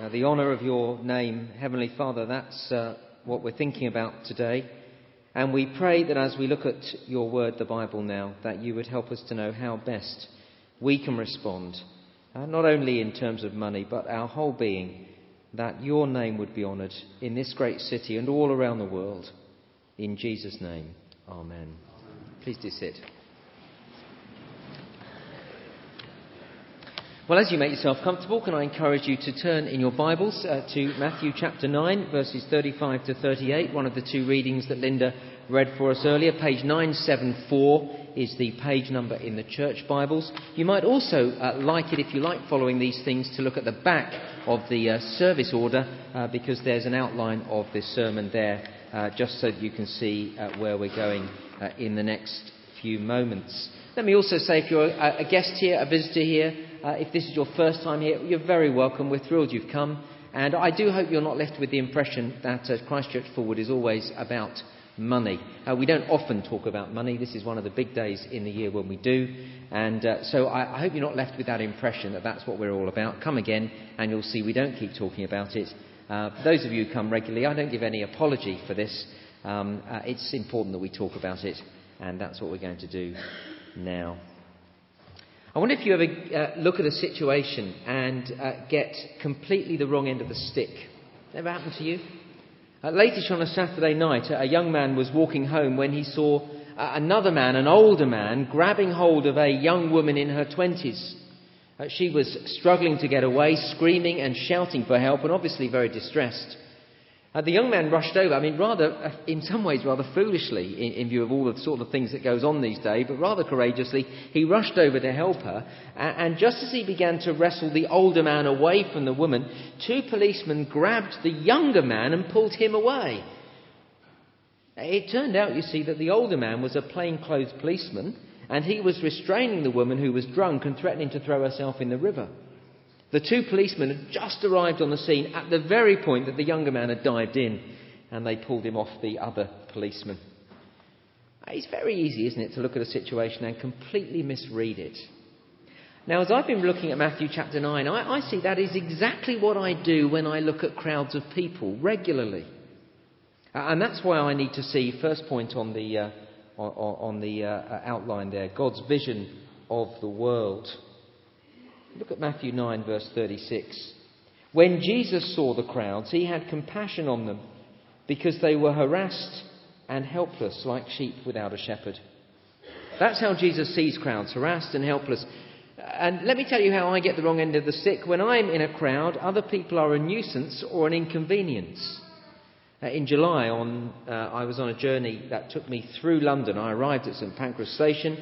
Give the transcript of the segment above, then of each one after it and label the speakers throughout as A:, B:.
A: the honour of your name, Heavenly Father. That's uh, what we're thinking about today. And we pray that as we look at your word, the Bible now, that you would help us to know how best we can respond, uh, not only in terms of money, but our whole being, that your name would be honoured in this great city and all around the world. In Jesus' name, Amen. Please do sit. Well, as you make yourself comfortable, can I encourage you to turn in your Bibles uh, to Matthew chapter 9, verses 35 to 38, one of the two readings that Linda read for us earlier. Page 974 is the page number in the church Bibles. You might also uh, like it, if you like following these things, to look at the back of the uh, service order uh, because there's an outline of this sermon there, uh, just so that you can see uh, where we're going in the next few moments. Let me also say, if you're a, a guest here, a visitor here, uh, if this is your first time here, you're very welcome. We're thrilled you've come. And I do hope you're not left with the impression that uh, Christchurch Fulwood is always about money. Uh, we don't often talk about money. This is one of the big days in the year when we do. And uh, so I, I, hope you're not left with that impression that that's what we're all about. Come again, and you'll see we don't keep talking about it. Uh, those of you who come regularly, I don't give any apology for this. Um, uh, it's important that we talk about it, and that's what we're going to do now. I wonder if you ever uh, look at a situation and uh, get completely the wrong end of the stick. Ever happened to you? Uh, on a Saturday night, a young man was walking home when he saw uh, another man, an older man, grabbing hold of a young woman in her twenties. Uh, she was struggling to get away, screaming and shouting for help, and obviously very distressed. Uh, the young man rushed over, I mean, rather, uh, in some ways, rather foolishly, in, in, view of all the sort of things that goes on these days, but rather courageously, he rushed over to help her. And, and just as he began to wrestle the older man away from the woman, two policemen grabbed the younger man and pulled him away. It turned out, you see, that the older man was a plainclothes policeman, and he was restraining the woman who was drunk and threatening to throw herself in the river. The two policemen had just arrived on the scene at the very point that the younger man had dived in, and they pulled him off the other policeman. It's very easy, isn't it, to look at a situation and completely misread it. Now, as I've been looking at Matthew chapter 9, I, I see that is exactly what I do when I look at crowds of people regularly. And that's why I need to see, first point on the, uh, on, the uh, outline there, God's vision of the world. Look at Matthew 9, verse 36. When Jesus saw the crowds, he had compassion on them because they were harassed and helpless like sheep without a shepherd. That's how Jesus sees crowds, harassed and helpless. And let me tell you how I get the wrong end of the stick. When I'm in a crowd, other people are a nuisance or an inconvenience. Uh, in July, on, uh, I was on a journey that took me through London. I arrived at St Pancras Station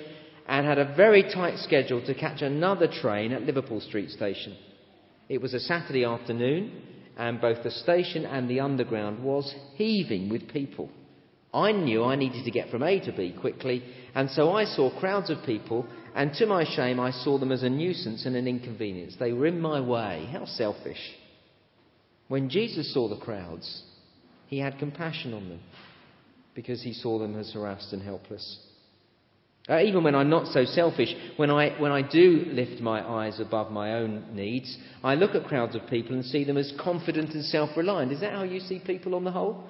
A: and had a very tight schedule to catch another train at Liverpool Street Station. It was a Saturday afternoon, and both the station and the underground was heaving with people. I knew I needed to get from A to B quickly, and so I saw crowds of people, and to my shame, I saw them as a nuisance and an inconvenience. They were in my way. How selfish. When Jesus saw the crowds, he had compassion on them because he saw them as harassed and helpless. Uh, even when I'm not so selfish, when I, when I do lift my eyes above my own needs, I look at crowds of people and see them as confident and self reliant. Is that how you see people on the whole?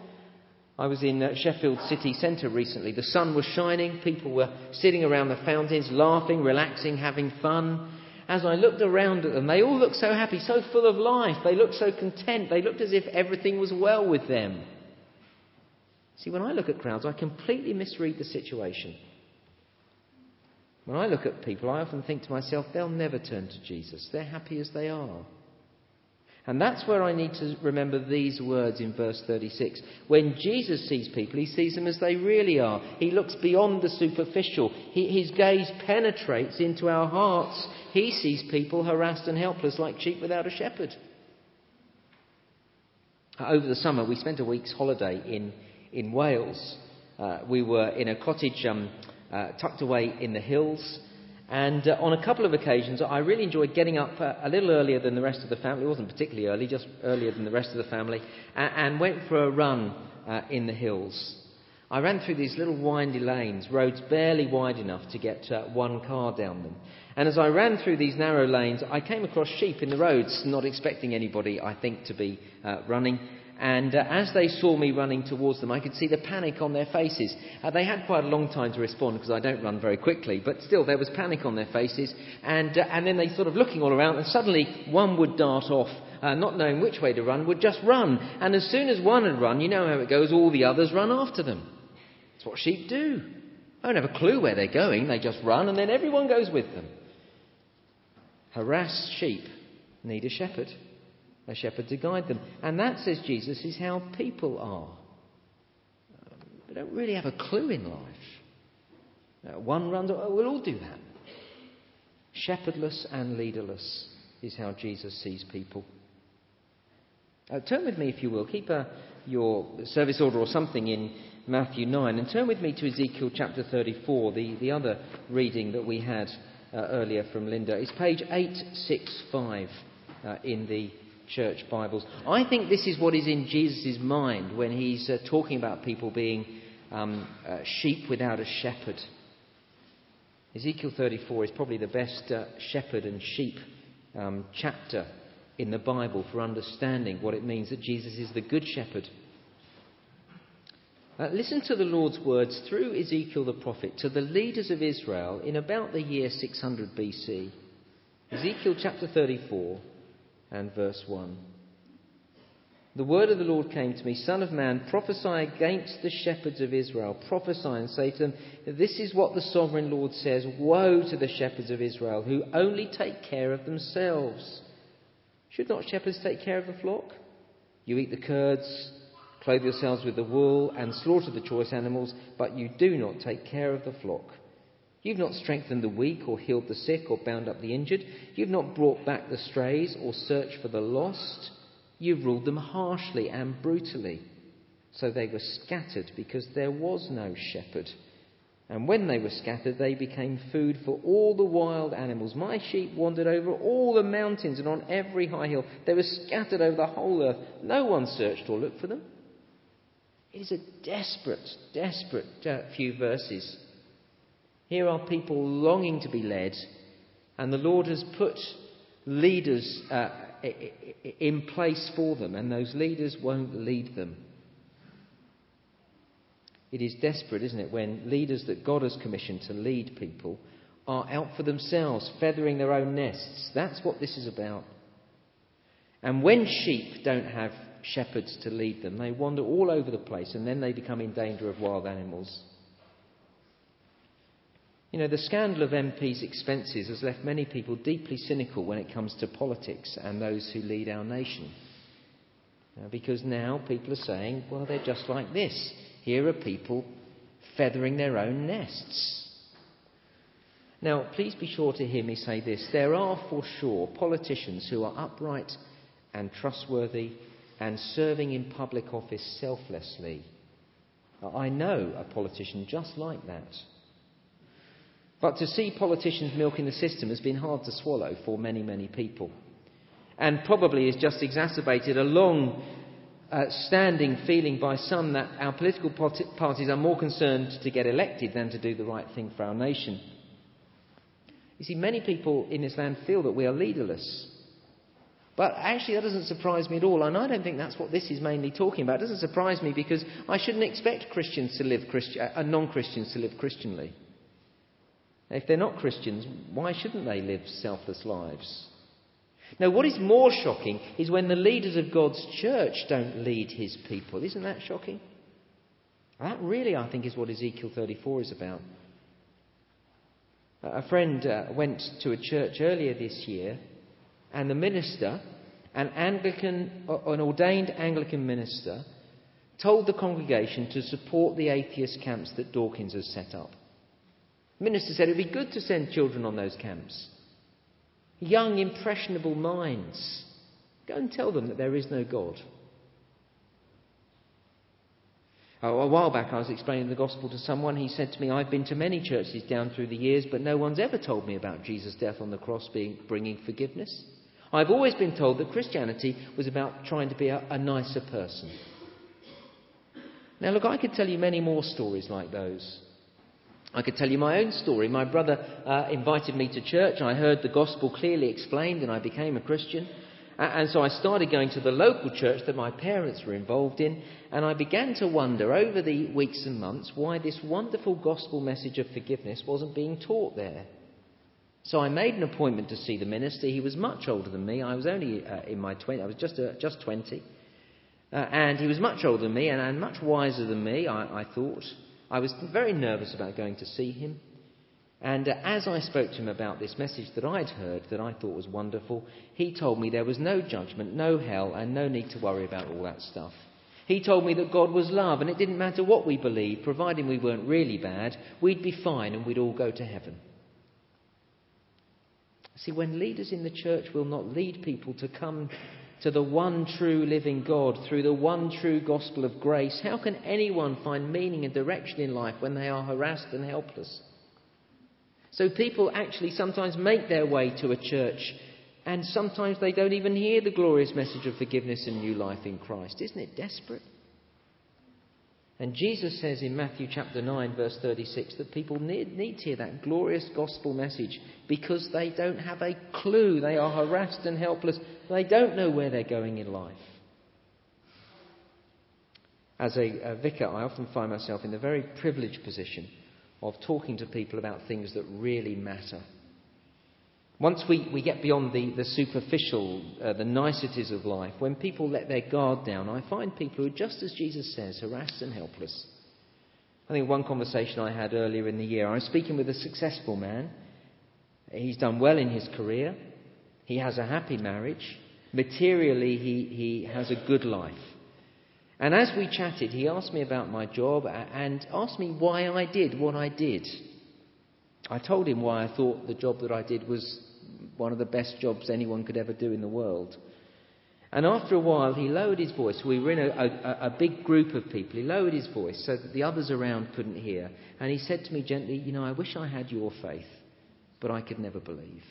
A: I was in uh, Sheffield city centre recently. The sun was shining, people were sitting around the fountains, laughing, relaxing, having fun. As I looked around at them, they all looked so happy, so full of life. They looked so content. They looked as if everything was well with them. See, when I look at crowds, I completely misread the situation. When I look at people, I often think to myself, they'll never turn to Jesus. They're happy as they are. And that's where I need to remember these words in verse 36. When Jesus sees people, he sees them as they really are. He looks beyond the superficial. He, his gaze penetrates into our hearts. He sees people harassed and helpless like sheep without a shepherd. Over the summer, we spent a week's holiday in, in Wales. Uh, we were in a cottage um, uh, tucked away in the hills. And uh, on a couple of occasions, I really enjoyed getting up uh, a little earlier than the rest of the family. It wasn't particularly early, just earlier than the rest of the family, and, and went for a run uh, in the hills. I ran through these little windy lanes, roads barely wide enough to get uh, one car down them. And as I ran through these narrow lanes, I came across sheep in the roads, not expecting anybody, I think, to be uh, running. And uh, as they saw me running towards them, I could see the panic on their faces. Uh, they had quite a long time to respond because I don't run very quickly, but still there was panic on their faces. And, uh, and then they sort of looking all around, and suddenly one would dart off, uh, not knowing which way to run, would just run. And as soon as one had run, you know how it goes, all the others run after them. That's what sheep do. They don't have a clue where they're going, they just run, and then everyone goes with them. Harassed sheep need a shepherd, a shepherd to guide them. And that, says Jesus, is how people are. They don't really have a clue in life. Uh, one runs, oh, we'll all do that. Shepherdless and leaderless is how Jesus sees people. Uh, turn with me, if you will. Keep uh, your service order or something in Matthew 9 and turn with me to Ezekiel chapter 34, the, the other reading that we had uh, earlier from Linda. It's page 865 uh, in the church Bibles. I think this is what is in Jesus' mind when he's uh, talking about people being um, uh, sheep without a shepherd. Ezekiel 34 is probably the best uh, shepherd and sheep um, chapter in the Bible for understanding what it means that Jesus is the good shepherd. Uh, listen to the Lord's words through Ezekiel the prophet to the leaders of Israel in about the year 600 BC. Ezekiel chapter 34 and verse 1. The word of the Lord came to me, Son of man, prophesy against the shepherds of Israel. Prophesy and say to them, This is what the sovereign Lord says Woe to the shepherds of Israel who only take care of themselves. Should not shepherds take care of the flock? You eat the curds Clothe yourselves with the wool and slaughter the choice animals, but you do not take care of the flock. You've not strengthened the weak or healed the sick or bound up the injured. You've not brought back the strays or searched for the lost. You've ruled them harshly and brutally. So they were scattered because there was no shepherd. And when they were scattered, they became food for all the wild animals. My sheep wandered over all the mountains and on every high hill. They were scattered over the whole earth. No one searched or looked for them. It is a desperate, desperate uh, few verses. Here are people longing to be led, and the Lord has put leaders uh, in place for them, and those leaders won't lead them. It is desperate, isn't it, when leaders that God has commissioned to lead people are out for themselves, feathering their own nests. That's what this is about. And when sheep don't have shepherds to lead them. They wander all over the place and then they become in danger of wild animals. You know, the scandal of MP's expenses has left many people deeply cynical when it comes to politics and those who lead our nation. because now people are saying, well, they're just like this. Here are people feathering their own nests. Now, please be sure to hear me say this. There are for sure politicians who are upright and trustworthy and serving in public office selflessly. I know a politician just like that. But to see politicians milking the system has been hard to swallow for many, many people. And probably has just exacerbated a long uh, standing feeling by some that our political parties are more concerned to get elected than to do the right thing for our nation. You see, many people in this land feel that we are leaderless. But actually, that doesn't surprise me at all. And I don't think that's what this is mainly talking about. It doesn't surprise me because I shouldn't expect Christians to live Christi- uh, non Christians to live Christianly. If they're not Christians, why shouldn't they live selfless lives? Now, what is more shocking is when the leaders of God's church don't lead his people. Isn't that shocking? That really, I think, is what Ezekiel 34 is about. A friend uh, went to a church earlier this year and the minister, an Anglican, an ordained Anglican minister, told the congregation to support the atheist camps that Dawkins has set up. Minister said it would be good to send children on those camps. Young, impressionable minds. Go and tell them that there is no God. Oh, a while back, I was explaining the gospel to someone. He said to me, I've been to many churches down through the years, but no one's ever told me about Jesus' death on the cross being, bringing forgiveness. I've always been told that Christianity was about trying to be a, a nicer person. Now, look, I could tell you many more stories like those. I could tell you my own story. My brother uh, invited me to church. I heard the gospel clearly explained and I became a Christian. And so I started going to the local church that my parents were involved in, and I began to wonder over the weeks and months why this wonderful gospel message of forgiveness wasn't being taught there. So I made an appointment to see the minister. He was much older than me. I was only uh, in my 20, I was just, uh, just 20. Uh, and he was much older than me and, and much wiser than me, I, I, thought. I was very nervous about going to see him. And uh, as I spoke to him about this message that I'd heard, that I thought was wonderful, he told me there was no judgment, no hell, and no need to worry about all that stuff. He told me that God was love, and it didn't matter what we believed, providing we weren't really bad, we'd be fine and we'd all go to heaven. See, when leaders in the church will not lead people to come to the one true living God through the one true gospel of grace, how can anyone find meaning and direction in life when they are harassed and helpless? So people actually sometimes make their way to a church and sometimes they don't even hear the glorious message of forgiveness and new life in Christ. Isn't it desperate? And Jesus says in Matthew chapter 9, verse 36, that people need, need to hear that glorious gospel message because they don't have a clue. They are harassed and helpless. They don't know where they're going in life. As a, a vicar, I often find myself in the very privileged position of talking to people about things that really matter. Once we, we get beyond the, the superficial, uh, the niceties of life, when people let their guard down, I find people who, are, just as Jesus says, harassed and helpless. I think one conversation I had earlier in the year, I was speaking with a successful man. He's done well in his career. He has a happy marriage. Materially, he, he has a good life. And as we chatted, he asked me about my job and asked me why I did what I did. I told him why I thought the job that I did was one of the best jobs anyone could ever do in the world. And after a while, he lowered his voice. We were in a, a, a, big group of people. He lowered his voice so that the others around couldn't hear. And he said to me gently, You know, I wish I had your faith, but I could never believe.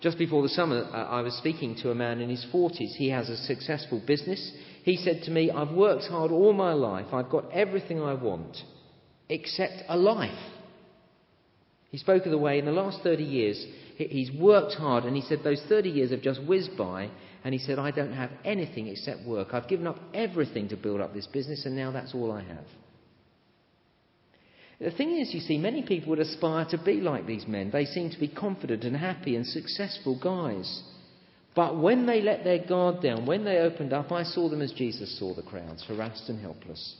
A: Just before the summer, uh, I was speaking to a man in his 40s. He has a successful business. He said to me, I've worked hard all my life. I've got everything I want, except a life. He spoke of the way in the last 30 years he's worked hard, and he said those 30 years have just whizzed by, and he said, I don't have anything except work. I've given up everything to build up this business, and now that's all I have. The thing is, you see, many people would aspire to be like these men. They seem to be confident and happy and successful guys. But when they let their guard down, when they opened up, I saw them as Jesus saw the crowds, harassed and helpless.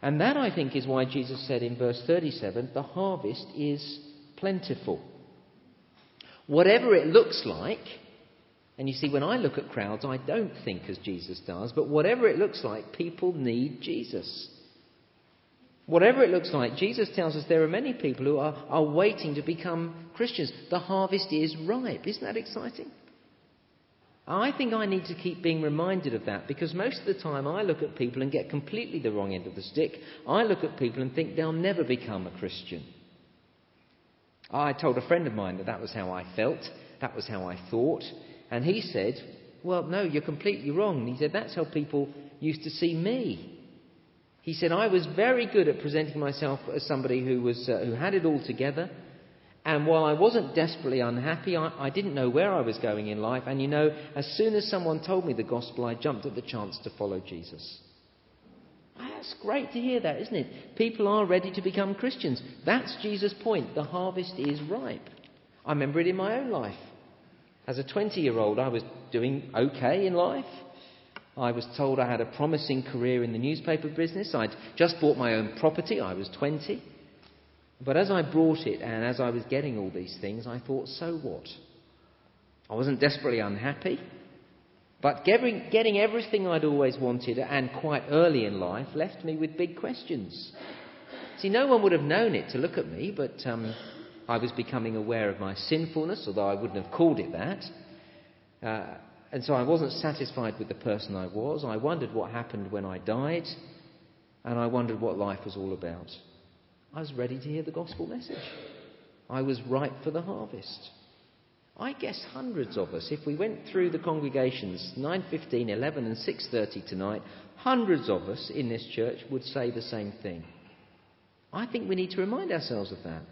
A: And that, I think, is why Jesus said in verse 37 the harvest is plentiful. Whatever it looks like, and you see, when I look at crowds, I don't think as Jesus does, but whatever it looks like, people need Jesus. Whatever it looks like, Jesus tells us there are many people who are, are waiting to become Christians. The harvest is ripe. Isn't that exciting? I think I need to keep being reminded of that because most of the time I look at people and get completely the wrong end of the stick. I look at people and think they'll never become a Christian. I told a friend of mine that that was how I felt, that was how I thought, and he said, Well, no, you're completely wrong. he said, That's how people used to see me. He said, I was very good at presenting myself as somebody who, was, uh, who had it all together. And while I wasn't desperately unhappy, I, I didn't know where I was going in life. And you know, as soon as someone told me the gospel, I jumped at the chance to follow Jesus. That's great to hear that, isn't it? People are ready to become Christians. That's Jesus' point. The harvest is ripe. I remember it in my own life. As a 20 year old, I was doing okay in life. I was told I had a promising career in the newspaper business. I'd just bought my own property. I was 20. But as I brought it and as I was getting all these things, I thought, so what? I wasn't desperately unhappy. But getting, getting everything I'd always wanted and quite early in life left me with big questions. See, no one would have known it to look at me, but um, I was becoming aware of my sinfulness, although I wouldn't have called it that. Uh, and so I wasn't satisfied with the person I was. I wondered what happened when I died, and I wondered what life was all about. I was ready to hear the gospel message. I was ripe for the harvest. I guess hundreds of us, if we went through the congregations 9:15, 11 and 6:30 tonight, hundreds of us in this church would say the same thing. I think we need to remind ourselves of that.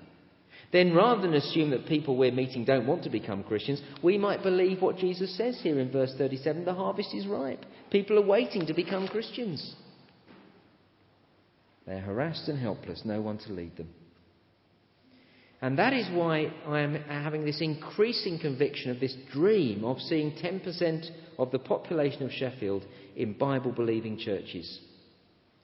A: Then rather than assume that people we're meeting don't want to become Christians, we might believe what Jesus says here in verse 37, the harvest is ripe. People are waiting to become Christians. They're harassed and helpless, no one to lead them. And that is why I am having this increasing conviction of this dream of seeing 10% of the population of Sheffield in Bible believing churches.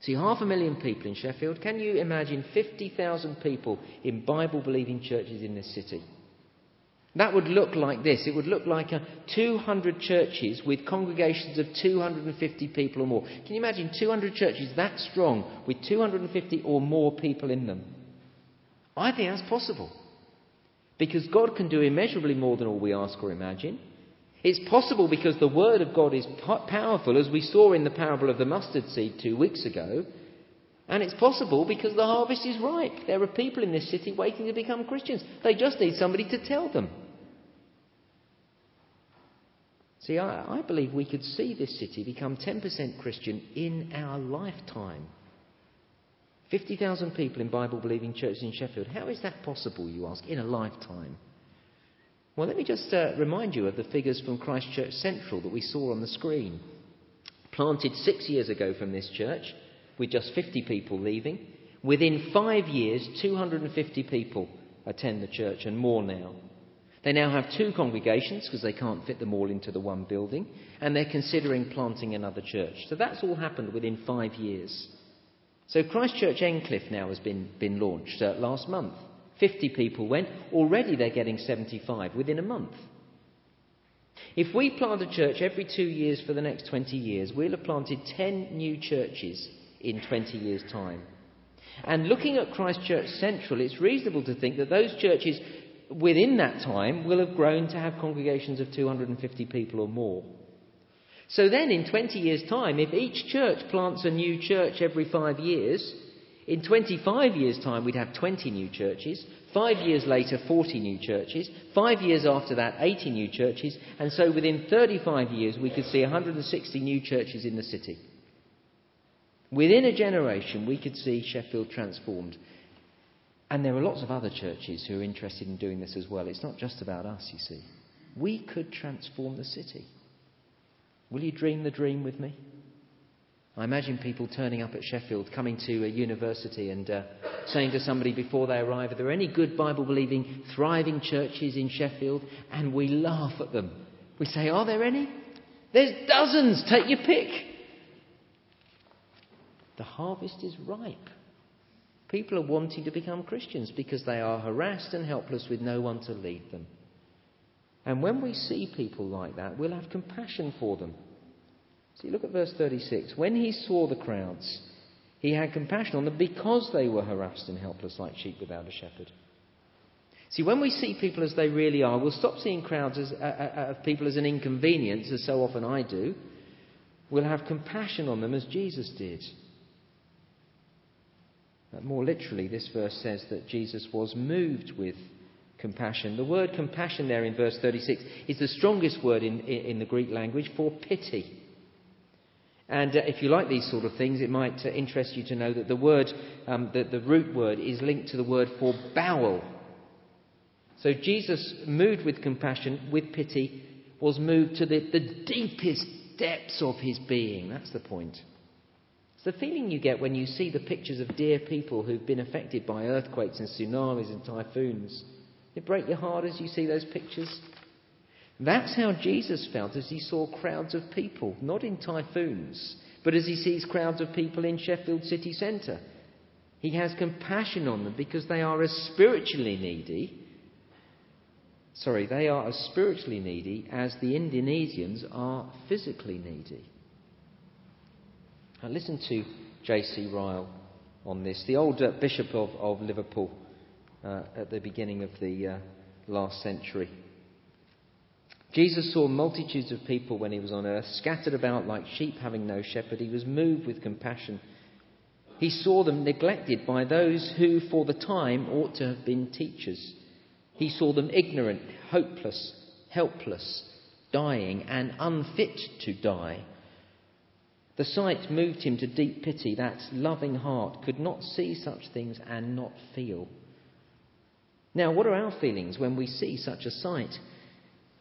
A: See, half a million people in Sheffield. Can you imagine 50,000 people in Bible believing churches in this city? That would look like this. It would look like a 200 churches with congregations of 250 people or more. Can you imagine 200 churches that strong with 250 or more people in them? I think that's possible. Because God can do immeasurably more than all we ask or imagine. It's possible because the Word of God is powerful, as we saw in the parable of the mustard seed two weeks ago. And it's possible because the harvest is ripe. There are people in this city waiting to become Christians. They just need somebody to tell them. See, I, I believe we could see this city become 10% Christian in our lifetime. 50,000 people in Bible believing churches in Sheffield. How is that possible, you ask, in a lifetime? Well, let me just uh, remind you of the figures from Christchurch Central that we saw on the screen. Planted six years ago from this church, with just 50 people leaving. Within five years, 250 people attend the church and more now. They now have two congregations because they can't fit them all into the one building, and they're considering planting another church. So that's all happened within five years. So Christchurch Endcliffe now has been, been launched uh, last month. 50 people went. Already they're getting 75 within a month. If we plant a church every two years for the next 20 years, we'll have planted 10 new churches in 20 years' time. And looking at Christchurch Central, it's reasonable to think that those churches within that time will have grown to have congregations of 250 people or more. So then, in 20 years' time, if each church plants a new church every five years, in 25 years' time, we'd have 20 new churches. Five years later, 40 new churches. Five years after that, 80 new churches. And so within 35 years, we could see 160 new churches in the city. Within a generation, we could see Sheffield transformed. And there are lots of other churches who are interested in doing this as well. It's not just about us, you see. We could transform the city. Will you dream the dream with me? I imagine people turning up at Sheffield, coming to a university and uh, saying to somebody before they arrive, Are there any good Bible believing, thriving churches in Sheffield? And we laugh at them. We say, Are there any? There's dozens. Take your pick. The harvest is ripe. People are wanting to become Christians because they are harassed and helpless with no one to lead them. And when we see people like that, we'll have compassion for them. See, look at verse 36. When he saw the crowds, he had compassion on them because they were harassed and helpless like sheep without a shepherd. See, when we see people as they really are, we'll stop seeing crowds as, uh, uh, of people as an inconvenience, as so often I do. We'll have compassion on them as Jesus did. But more literally, this verse says that Jesus was moved with compassion. The word compassion there in verse 36 is the strongest word in, in the Greek language for pity. And uh, if you like these sort of things, it might uh, interest you to know that the word, um, the, the root word, is linked to the word for bowel. So Jesus, moved with compassion, with pity, was moved to the, the deepest depths of his being. That's the point. It's the feeling you get when you see the pictures of dear people who've been affected by earthquakes and tsunamis and typhoons. It break your heart as you see those pictures. That's how Jesus felt as he saw crowds of people, not in typhoons, but as he sees crowds of people in Sheffield city centre. He has compassion on them because they are as spiritually needy. Sorry, they are as spiritually needy as the Indonesians are physically needy. Now listen to J.C. Ryle on this, the old uh, Bishop of, of Liverpool uh, at the beginning of the uh, last century. Jesus saw multitudes of people when he was on earth, scattered about like sheep having no shepherd. He was moved with compassion. He saw them neglected by those who, for the time, ought to have been teachers. He saw them ignorant, hopeless, helpless, dying, and unfit to die. The sight moved him to deep pity. That loving heart could not see such things and not feel. Now, what are our feelings when we see such a sight?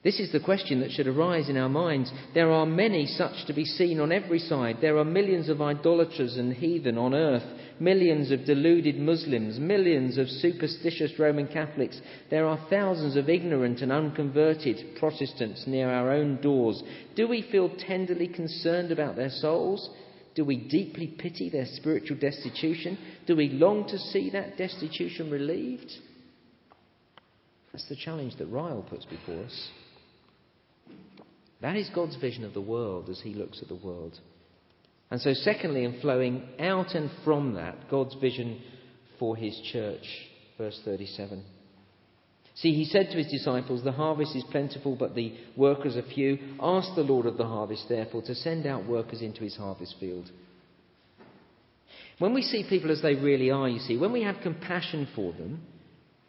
A: This is the question that should arise in our minds. There are many such to be seen on every side. There are millions of idolaters and heathen on earth, millions of deluded Muslims, millions of superstitious Roman Catholics. There are thousands of ignorant and unconverted Protestants near our own doors. Do we feel tenderly concerned about their souls? Do we deeply pity their spiritual destitution? Do we long to see that destitution relieved? That's the challenge that Ryle puts before us. That is God's vision of the world as He looks at the world. And so, secondly, in flowing out and from that, God's vision for His church. Verse 37. See, He said to His disciples, The harvest is plentiful, but the workers are few. Ask the Lord of the harvest, therefore, to send out workers into His harvest field. When we see people as they really are, you see, when we have compassion for them,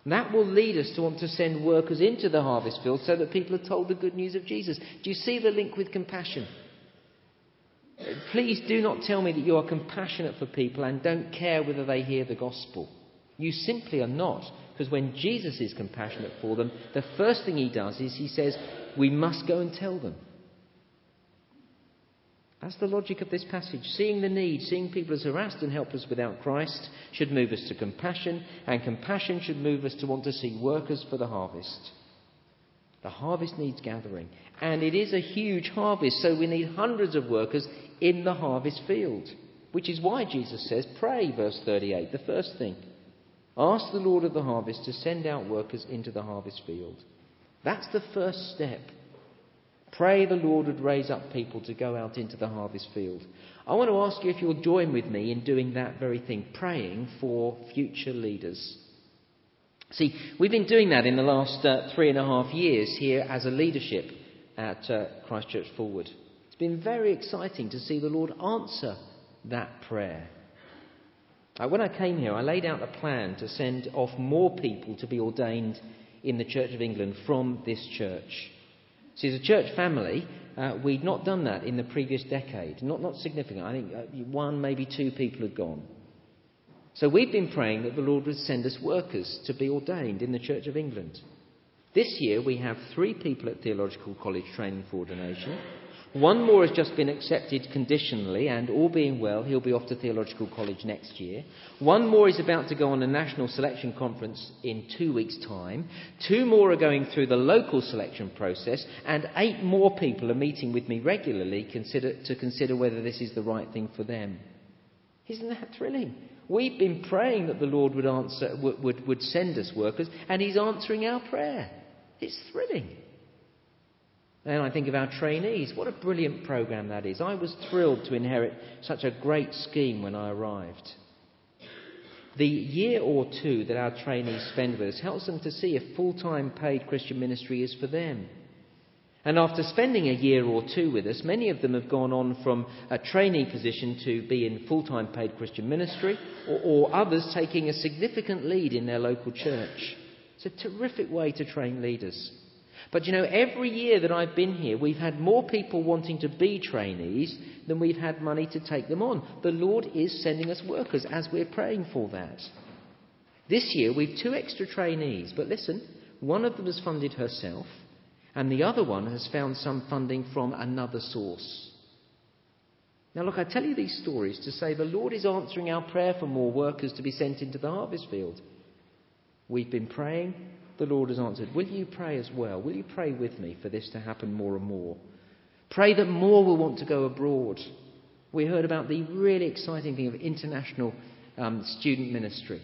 A: that will lead us to want to send workers into the harvest field so that people are told the good news of Jesus. Do you see the link with compassion? Please do not tell me that you are compassionate for people and don't care whether they hear the gospel. You simply are not, because when Jesus is compassionate for them, the first thing he does is he says, We must go and tell them. That's the logic of this passage. Seeing the need, seeing people as harassed and helpless without Christ, should move us to compassion, and compassion should move us to want to see workers for the harvest. The harvest needs gathering, and it is a huge harvest, so we need hundreds of workers in the harvest field. Which is why Jesus says, Pray, verse 38, the first thing. Ask the Lord of the harvest to send out workers into the harvest field. That's the first step. Pray the Lord would raise up people to go out into the harvest field. I want to ask you if you'll join with me in doing that very thing, praying for future leaders. See, we've been doing that in the last uh, three and a half years here as a leadership at uh, Christchurch Fulwood. It's been very exciting to see the Lord answer that prayer. Uh, when I came here, I laid out a plan to send off more people to be ordained in the Church of England from this church. See, as a church family, uh, we'd not done that in the previous decade. Not, not significant. I think uh, one, maybe two people had gone. So we've been praying that the Lord would send us workers to be ordained in the Church of England. This year we have three people at Theological College training for ordination. One more has just been accepted conditionally, and all being well, he'll be off to Theological College next year. One more is about to go on a national selection conference in two weeks' time. Two more are going through the local selection process, and eight more people are meeting with me regularly consider, to consider whether this is the right thing for them. Isn't that thrilling? We've been praying that the Lord would, answer, would, would, would send us workers, and He's answering our prayer. It's thrilling. Then I think of our trainees. What a brilliant program that is. I was thrilled to inherit such a great scheme when I arrived. The year or two that our trainees spend with us helps them to see if full time paid Christian ministry is for them. And after spending a year or two with us, many of them have gone on from a trainee position to be in full time paid Christian ministry, or, or, others taking a significant lead in their local church. It's a terrific way to train leaders. But you know, every year that I've been here, we've had more people wanting to be trainees than we've had money to take them on. The Lord is sending us workers as we're praying for that. This year, we've two extra trainees, but listen, one of them has funded herself, and the other one has found some funding from another source. Now, look, I tell you these stories to say the Lord is answering our prayer for more workers to be sent into the harvest field. We've been praying, the Lord has answered. Will you pray as well? Will you pray with me for this to happen more and more? Pray that more will want to go abroad. We heard about the really exciting thing of international um, student ministry.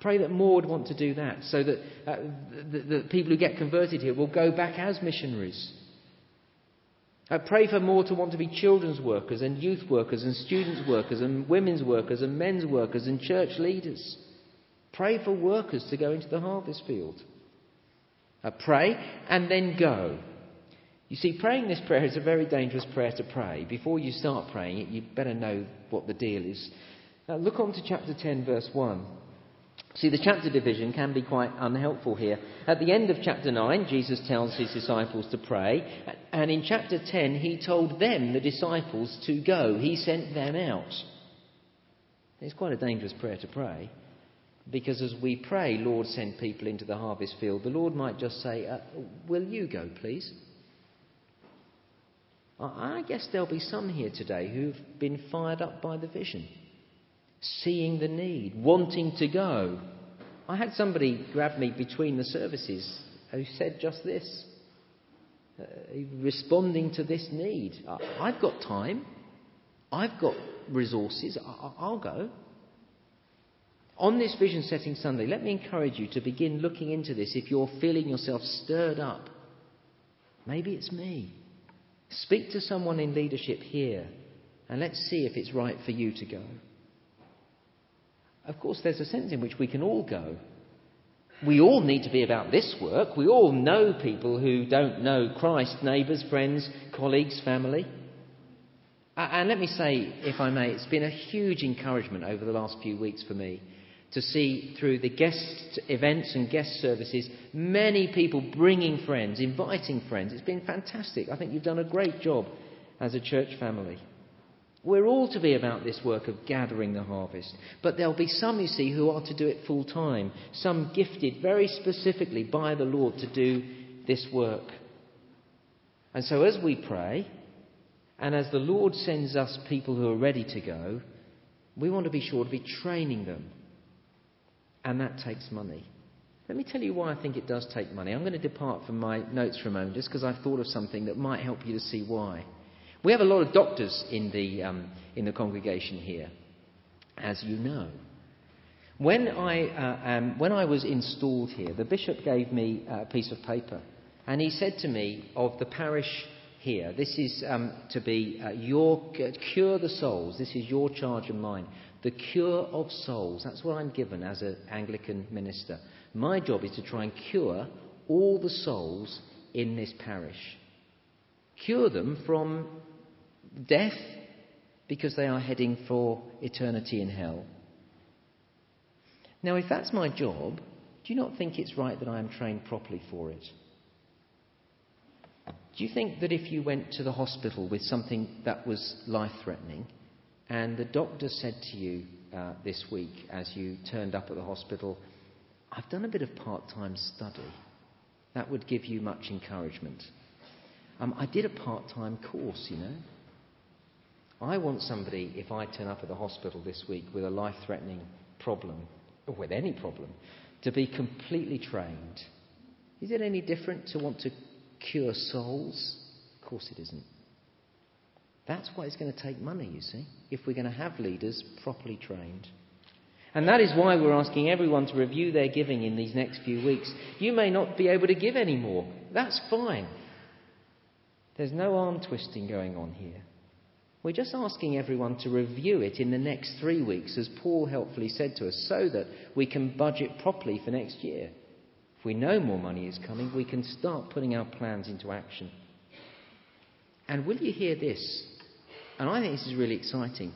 A: Pray that more would want to do that so that uh, the, the, people who get converted here will go back as missionaries. I pray for more to want to be children's workers and youth workers and students' workers and women's workers and men's workers and church leaders. Pray for workers to go into the harvest field. Uh, pray and then go. You see, praying this prayer is a very dangerous prayer to pray. Before you start praying it, you'd better know what the deal is. Now, look on to chapter 10, verse 1. See, the chapter division can be quite unhelpful here. At the end of chapter 9, Jesus tells his disciples to pray, and in chapter 10, he told them, the disciples, to go. He sent them out. It's quite a dangerous prayer to pray, because as we pray, Lord, send people into the harvest field, the Lord might just say, uh, Will you go, please? I guess there'll be some here today who've been fired up by the vision seeing the need, wanting to go. I had somebody grab me between the services who said just this, uh, responding to this need. I've got time, I've got resources, I'll go. On this Vision Setting Sunday, let me encourage you to begin looking into this if you're feeling yourself stirred up. Maybe it's me. Speak to someone in leadership here and let's see if it's right for you to go. Of course, there's a sense in which we can all go. We all need to be about this work. We all know people who don't know Christ neighbours, friends, colleagues, family. And let me say, if I may, it's been a huge encouragement over the last few weeks for me to see through the guest events and guest services many people bringing friends, inviting friends. It's been fantastic. I think you've done a great job as a church family. We're all to be about this work of gathering the harvest. But there'll be some, you see, who are to do it full time, some gifted very specifically by the Lord to do this work. And so as we pray, and as the Lord sends us people who are ready to go, we want to be sure to be training them. And that takes money. Let me tell you why I think it does take money. I'm going to depart from my notes for a moment just because I've thought of something that might help you to see why. We have a lot of doctors in the, um, in the congregation here, as you know. When I, uh, um, when I was installed here, the bishop gave me a piece of paper, and he said to me of the parish here, this is um, to be uh, your cure the souls. This is your charge and mine. The cure of souls. That's what I'm given as an Anglican minister. My job is to try and cure all the souls in this parish. Cure them from death because they are heading for eternity in hell. Now, if that's my job, do you not think it's right that I am trained properly for it? Do you think that if you went to the hospital with something that was life threatening, and the doctor said to you uh, this week as you turned up at the hospital, I've done a bit of part time study, that would give you much encouragement? Um, I did a part time course, you know. I want somebody, if I turn up at the hospital this week with a life threatening problem, or with any problem, to be completely trained. Is it any different to want to cure souls? Of course it isn't. That's why it's going to take money, you see, if we're going to have leaders properly trained. And that is why we're asking everyone to review their giving in these next few weeks. You may not be able to give any more. That's fine. There's no arm twisting going on here. We're just asking everyone to review it in the next three weeks, as Paul helpfully said to us, so that we can budget properly for next year. If we know more money is coming, we can start putting our plans into action. And will you hear this? And I think this is really exciting.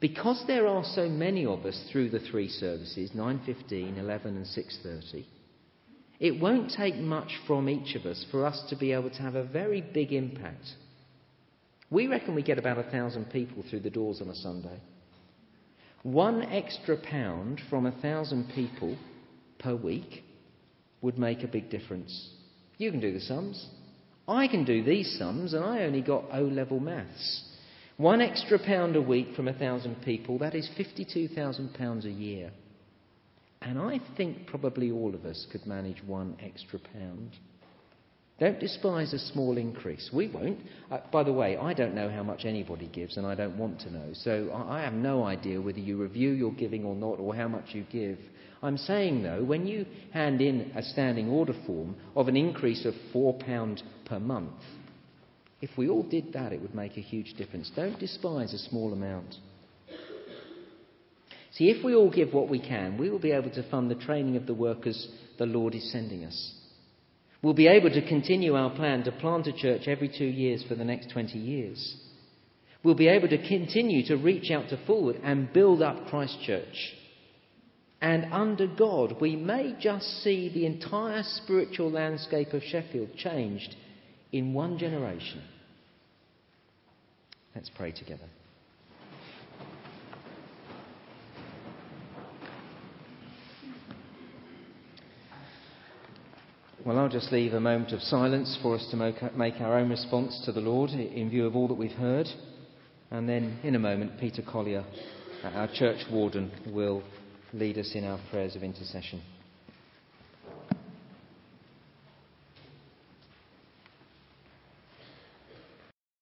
A: Because there are so many of us through the three services 9:15, 11 and 6:30. It won't take much from each of us for us to be able to have a very big impact we reckon we get about a thousand people through the doors on a Sunday. One extra pound from a thousand people per week would make a big difference. You can do the sums. I can do these sums, and I only got O level maths. One extra pound a week from a thousand people, that is £52,000 a year. And I think probably all of us could manage one extra pound. Don't despise a small increase. We won't. Uh, by the way, I don't know how much anybody gives, and I don't want to know. So I, I have no idea whether you review your giving or not, or how much you give. I'm saying, though, when you hand in a standing order form of an increase of £4 per month, if we all did that, it would make a huge difference. Don't despise a small amount. See, if we all give what we can, we will be able to fund the training of the workers the Lord is sending us. We'll be able to continue our plan to plant a church every two years for the next 20 years. We'll be able to continue to reach out to Fulwood and build up Christchurch. And under God, we may just see the entire spiritual landscape of Sheffield changed in one generation. Let's pray together. Well, I'll just leave a moment of silence for us to make our own response to the Lord in view of all that we've heard. And then, in a moment, Peter Collier, our church warden, will lead us in our prayers of intercession.